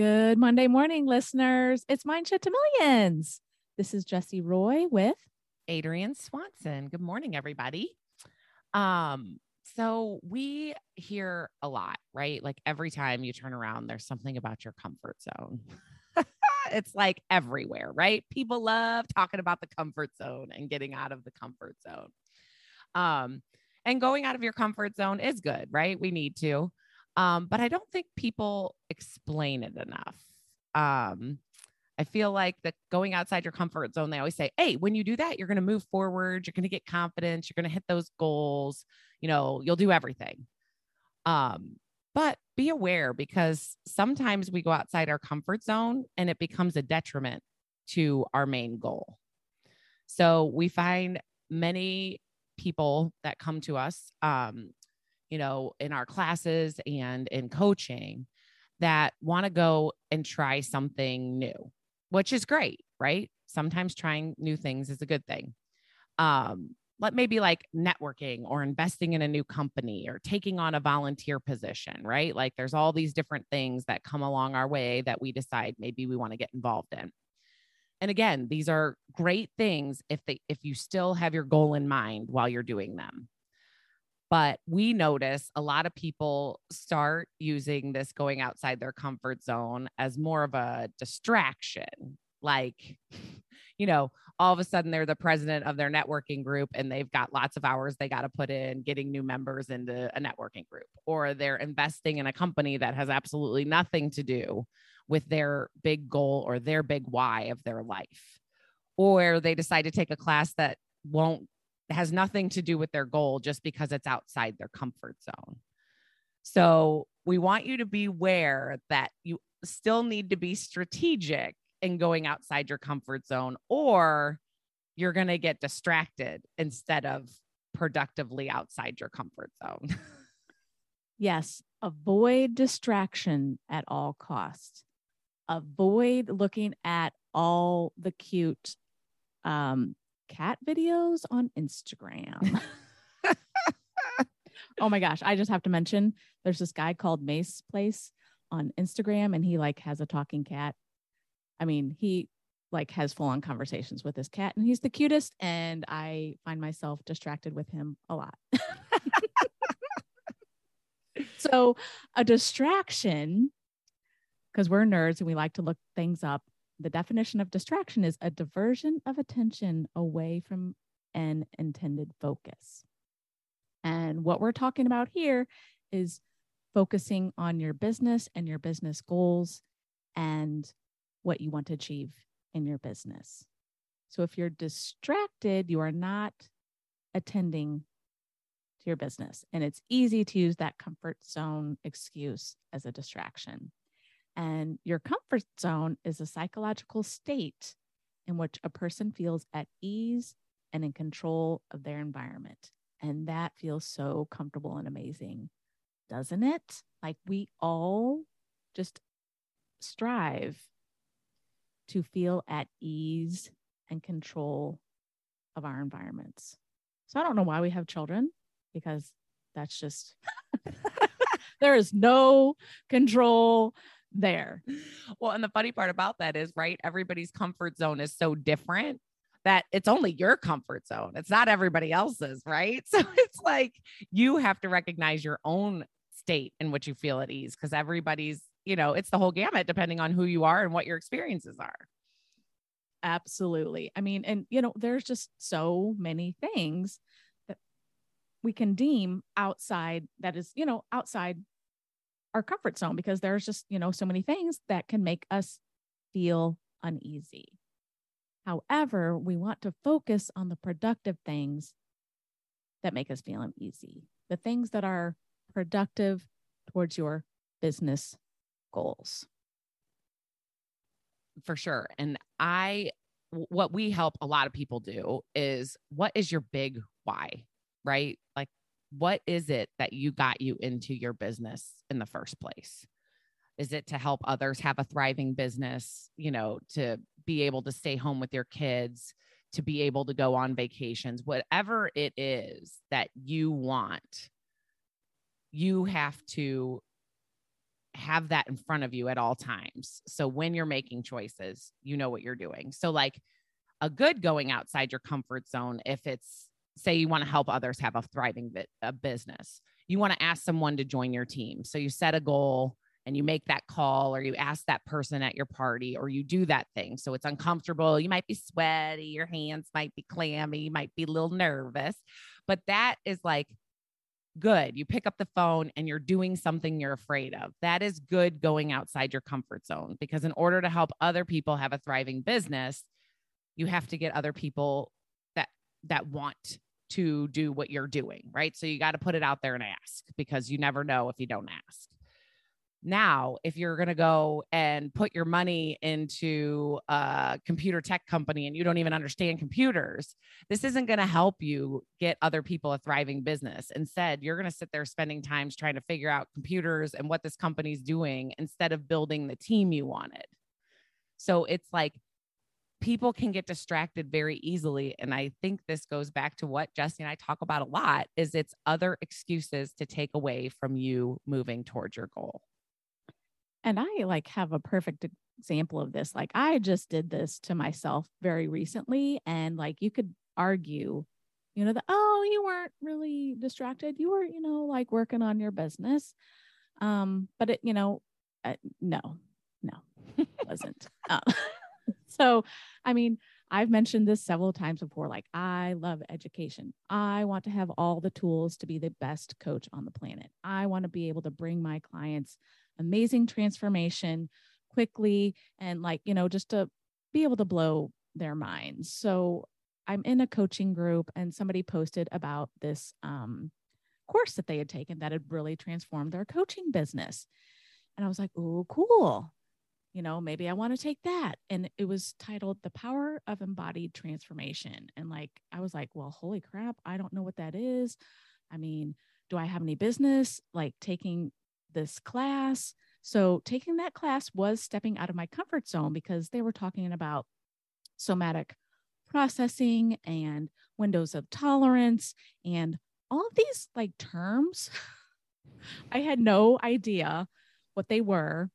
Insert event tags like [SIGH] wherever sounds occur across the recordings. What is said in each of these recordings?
Good Monday morning, listeners. It's Mindset to Millions. This is Jesse Roy with Adrian Swanson. Good morning, everybody. Um, so we hear a lot, right? Like every time you turn around, there's something about your comfort zone. [LAUGHS] it's like everywhere, right? People love talking about the comfort zone and getting out of the comfort zone. Um, and going out of your comfort zone is good, right? We need to. Um, but I don't think people explain it enough. Um, I feel like that going outside your comfort zone, they always say, Hey, when you do that, you're going to move forward. You're going to get confidence. You're going to hit those goals. You know, you'll do everything. Um, but be aware because sometimes we go outside our comfort zone and it becomes a detriment to our main goal. So we find many people that come to us, um, you know, in our classes and in coaching that want to go and try something new, which is great, right? Sometimes trying new things is a good thing. Um, let maybe like networking or investing in a new company or taking on a volunteer position, right? Like there's all these different things that come along our way that we decide maybe we want to get involved in. And again, these are great things if they if you still have your goal in mind while you're doing them. But we notice a lot of people start using this going outside their comfort zone as more of a distraction. Like, [LAUGHS] you know, all of a sudden they're the president of their networking group and they've got lots of hours they got to put in getting new members into a networking group, or they're investing in a company that has absolutely nothing to do with their big goal or their big why of their life. Or they decide to take a class that won't has nothing to do with their goal just because it's outside their comfort zone. So we want you to be aware that you still need to be strategic in going outside your comfort zone, or you're going to get distracted instead of productively outside your comfort zone. [LAUGHS] yes, avoid distraction at all costs. Avoid looking at all the cute um, cat videos on Instagram. [LAUGHS] oh my gosh, I just have to mention there's this guy called Mace Place on Instagram and he like has a talking cat. I mean, he like has full on conversations with his cat and he's the cutest and I find myself distracted with him a lot. [LAUGHS] so, a distraction because we're nerds and we like to look things up the definition of distraction is a diversion of attention away from an intended focus. And what we're talking about here is focusing on your business and your business goals and what you want to achieve in your business. So if you're distracted, you are not attending to your business. And it's easy to use that comfort zone excuse as a distraction. And your comfort zone is a psychological state in which a person feels at ease and in control of their environment. And that feels so comfortable and amazing, doesn't it? Like we all just strive to feel at ease and control of our environments. So I don't know why we have children because that's just [LAUGHS] there is no control there. Well, and the funny part about that is, right, everybody's comfort zone is so different that it's only your comfort zone. It's not everybody else's, right? [LAUGHS] So it's like you have to recognize your own state in which you feel at ease because everybody's, you know, it's the whole gamut depending on who you are and what your experiences are. Absolutely. I mean, and you know, there's just so many things that we can deem outside that is, you know, outside our comfort zone because there's just, you know, so many things that can make us feel uneasy. However, we want to focus on the productive things that make us feel uneasy, the things that are productive towards your business goals. For sure. And I, what we help a lot of people do is what is your big why, right? Like, what is it that you got you into your business in the first place? Is it to help others have a thriving business, you know, to be able to stay home with your kids, to be able to go on vacations, whatever it is that you want, you have to have that in front of you at all times. So when you're making choices, you know what you're doing. So, like a good going outside your comfort zone, if it's say you want to help others have a thriving a business, you want to ask someone to join your team. So you set a goal and you make that call or you ask that person at your party or you do that thing. So it's uncomfortable. You might be sweaty, your hands might be clammy, you might be a little nervous, but that is like good. You pick up the phone and you're doing something you're afraid of. That is good going outside your comfort zone because in order to help other people have a thriving business, you have to get other people that want to do what you're doing, right? So you got to put it out there and ask because you never know if you don't ask. Now, if you're going to go and put your money into a computer tech company and you don't even understand computers, this isn't going to help you get other people a thriving business. Instead, you're going to sit there spending times trying to figure out computers and what this company's doing instead of building the team you wanted. So it's like people can get distracted very easily and i think this goes back to what jesse and i talk about a lot is it's other excuses to take away from you moving towards your goal. And i like have a perfect example of this like i just did this to myself very recently and like you could argue you know that oh you weren't really distracted you were you know like working on your business. Um but it you know uh, no no wasn't. Um, [LAUGHS] so, I mean, I've mentioned this several times before. Like, I love education. I want to have all the tools to be the best coach on the planet. I want to be able to bring my clients amazing transformation quickly and, like, you know, just to be able to blow their minds. So, I'm in a coaching group and somebody posted about this um, course that they had taken that had really transformed their coaching business. And I was like, oh, cool you know, maybe I want to take that. And it was titled The Power of Embodied Transformation. And like, I was like, well, holy crap, I don't know what that is. I mean, do I have any business like taking this class? So, taking that class was stepping out of my comfort zone because they were talking about somatic processing and windows of tolerance and all of these like terms. [LAUGHS] I had no idea what they were.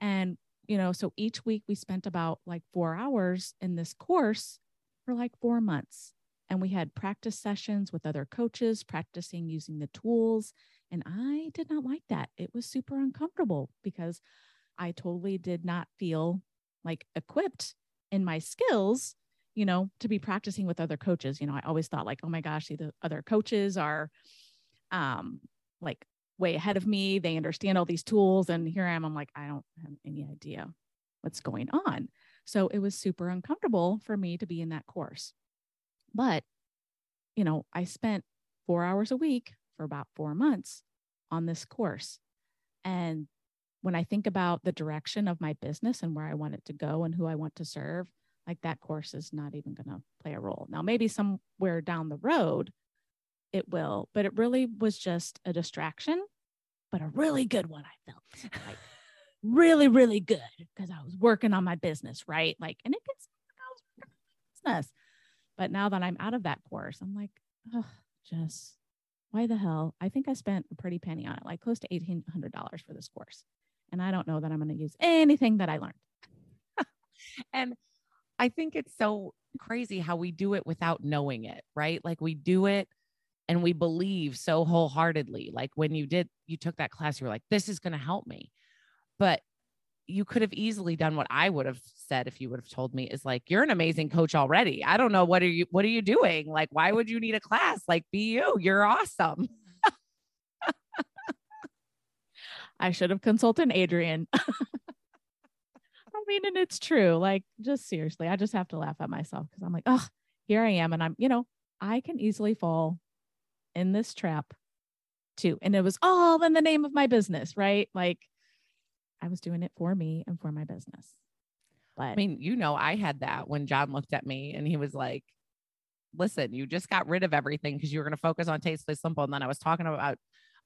And you know, so each week we spent about like four hours in this course for like four months. And we had practice sessions with other coaches, practicing using the tools. And I did not like that. It was super uncomfortable because I totally did not feel like equipped in my skills, you know, to be practicing with other coaches. You know, I always thought like, oh my gosh, the other coaches are um like way ahead of me. They understand all these tools. And here I am, I'm like, I don't have any idea what's going on. So it was super uncomfortable for me to be in that course. But, you know, I spent four hours a week for about four months on this course. And when I think about the direction of my business and where I want it to go and who I want to serve, like that course is not even going to play a role. Now, maybe somewhere down the road, it will. But it really was just a distraction, but a really good one, I felt like [LAUGHS] really, really good because I was working on my business, right? Like, and it gets business. But now that I'm out of that course, I'm like, oh, just why the hell? I think I spent a pretty penny on it, like close to $1,800 for this course. And I don't know that I'm going to use anything that I learned. [LAUGHS] and I think it's so crazy how we do it without knowing it, right? Like we do it and we believe so wholeheartedly. Like when you did, you took that class, you were like, this is going to help me. But you could have easily done what I would have said if you would have told me is like, you're an amazing coach already. I don't know. What are you, what are you doing? Like, why would you need a class? Like, be you. You're awesome. [LAUGHS] I should have consulted Adrian. [LAUGHS] I mean, and it's true. Like, just seriously, I just have to laugh at myself because I'm like, oh, here I am. And I'm, you know, I can easily fall in this trap too. And it was all in the name of my business, right? Like I was doing it for me and for my business. But I mean, you know, I had that when John looked at me and he was like, listen, you just got rid of everything because you were going to focus on Tastefully Simple. And then I was talking about,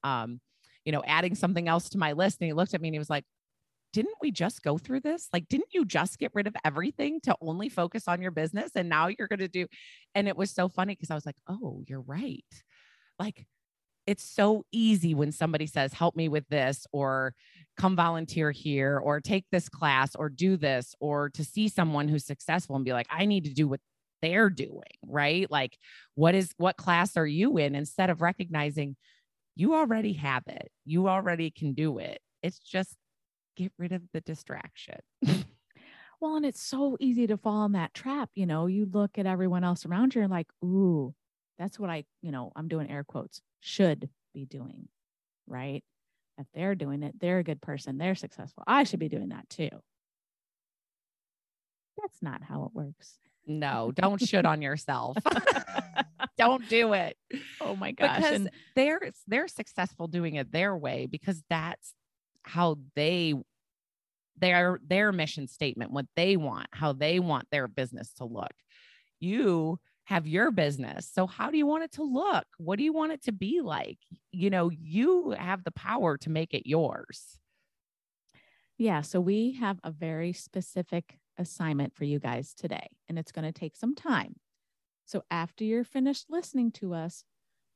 um, you know, adding something else to my list. And he looked at me and he was like, didn't we just go through this? Like, didn't you just get rid of everything to only focus on your business? And now you're going to do, and it was so funny because I was like, oh, you're right like it's so easy when somebody says, help me with this, or come volunteer here, or take this class, or do this, or to see someone who's successful and be like, I need to do what they're doing, right? Like, what is what class are you in? Instead of recognizing you already have it, you already can do it. It's just get rid of the distraction. [LAUGHS] well, and it's so easy to fall in that trap. You know, you look at everyone else around you and like, ooh, that's what I, you know, I'm doing air quotes, should be doing, right? If they're doing it, they're a good person, they're successful. I should be doing that too. That's not how it works. No, don't should on yourself. [LAUGHS] [LAUGHS] don't do it. Oh my gosh. Because and they're they're successful doing it their way because that's how they their their mission statement, what they want, how they want their business to look. You have your business. So, how do you want it to look? What do you want it to be like? You know, you have the power to make it yours. Yeah. So, we have a very specific assignment for you guys today, and it's going to take some time. So, after you're finished listening to us,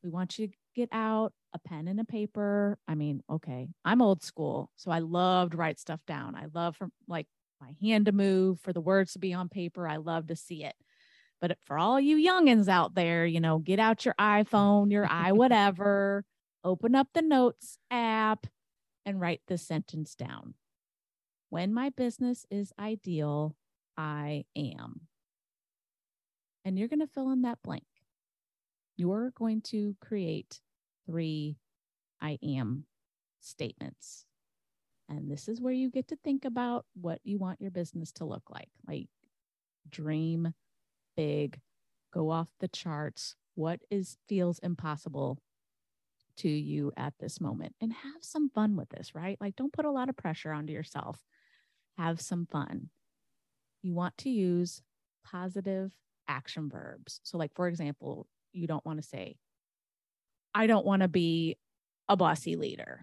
we want you to get out a pen and a paper. I mean, okay, I'm old school, so I love to write stuff down. I love for like my hand to move, for the words to be on paper. I love to see it. But for all you youngins out there, you know, get out your iPhone, your [LAUGHS] i whatever, open up the notes app and write this sentence down. When my business is ideal, I am. And you're going to fill in that blank. You're going to create three I am statements. And this is where you get to think about what you want your business to look like. Like dream big, go off the charts. What is feels impossible to you at this moment and have some fun with this, right? Like don't put a lot of pressure onto yourself. Have some fun. You want to use positive action verbs. So like for example, you don't want to say I don't want to be a bossy leader.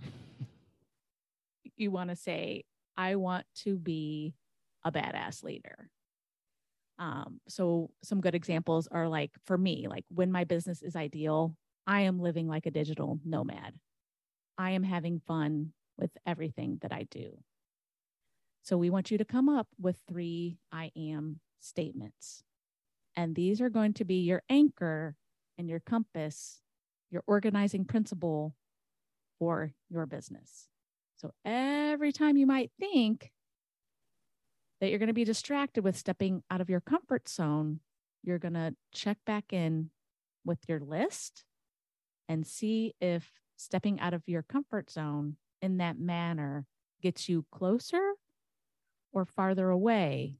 [LAUGHS] you want to say I want to be a badass leader. Um, so some good examples are like for me, like when my business is ideal, I am living like a digital nomad. I am having fun with everything that I do. So we want you to come up with three I am statements. And these are going to be your anchor and your compass, your organizing principle for your business. So every time you might think that you're going to be distracted with stepping out of your comfort zone, you're going to check back in with your list and see if stepping out of your comfort zone in that manner gets you closer or farther away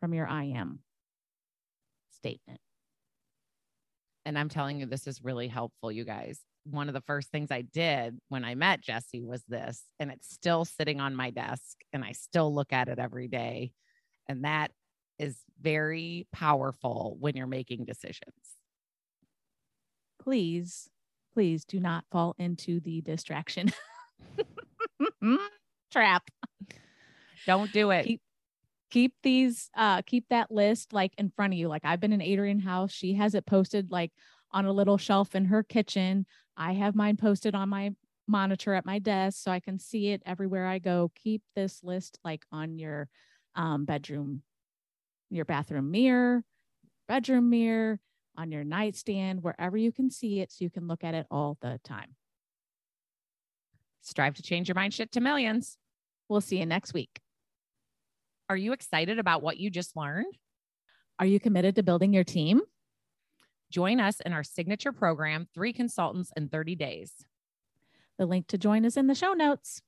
from your I am statement. And I'm telling you, this is really helpful, you guys one of the first things I did when I met Jesse was this, and it's still sitting on my desk, and I still look at it every day. And that is very powerful when you're making decisions. Please, please do not fall into the distraction [LAUGHS] trap. Don't do it. Keep, keep these, uh, keep that list like in front of you. Like I've been in Adrienne house. She has it posted like on a little shelf in her kitchen. I have mine posted on my monitor at my desk so I can see it everywhere I go. Keep this list like on your um, bedroom, your bathroom mirror, bedroom mirror, on your nightstand, wherever you can see it so you can look at it all the time. Strive to change your mindset to millions. We'll see you next week. Are you excited about what you just learned? Are you committed to building your team? Join us in our signature program, Three Consultants in 30 Days. The link to join is in the show notes.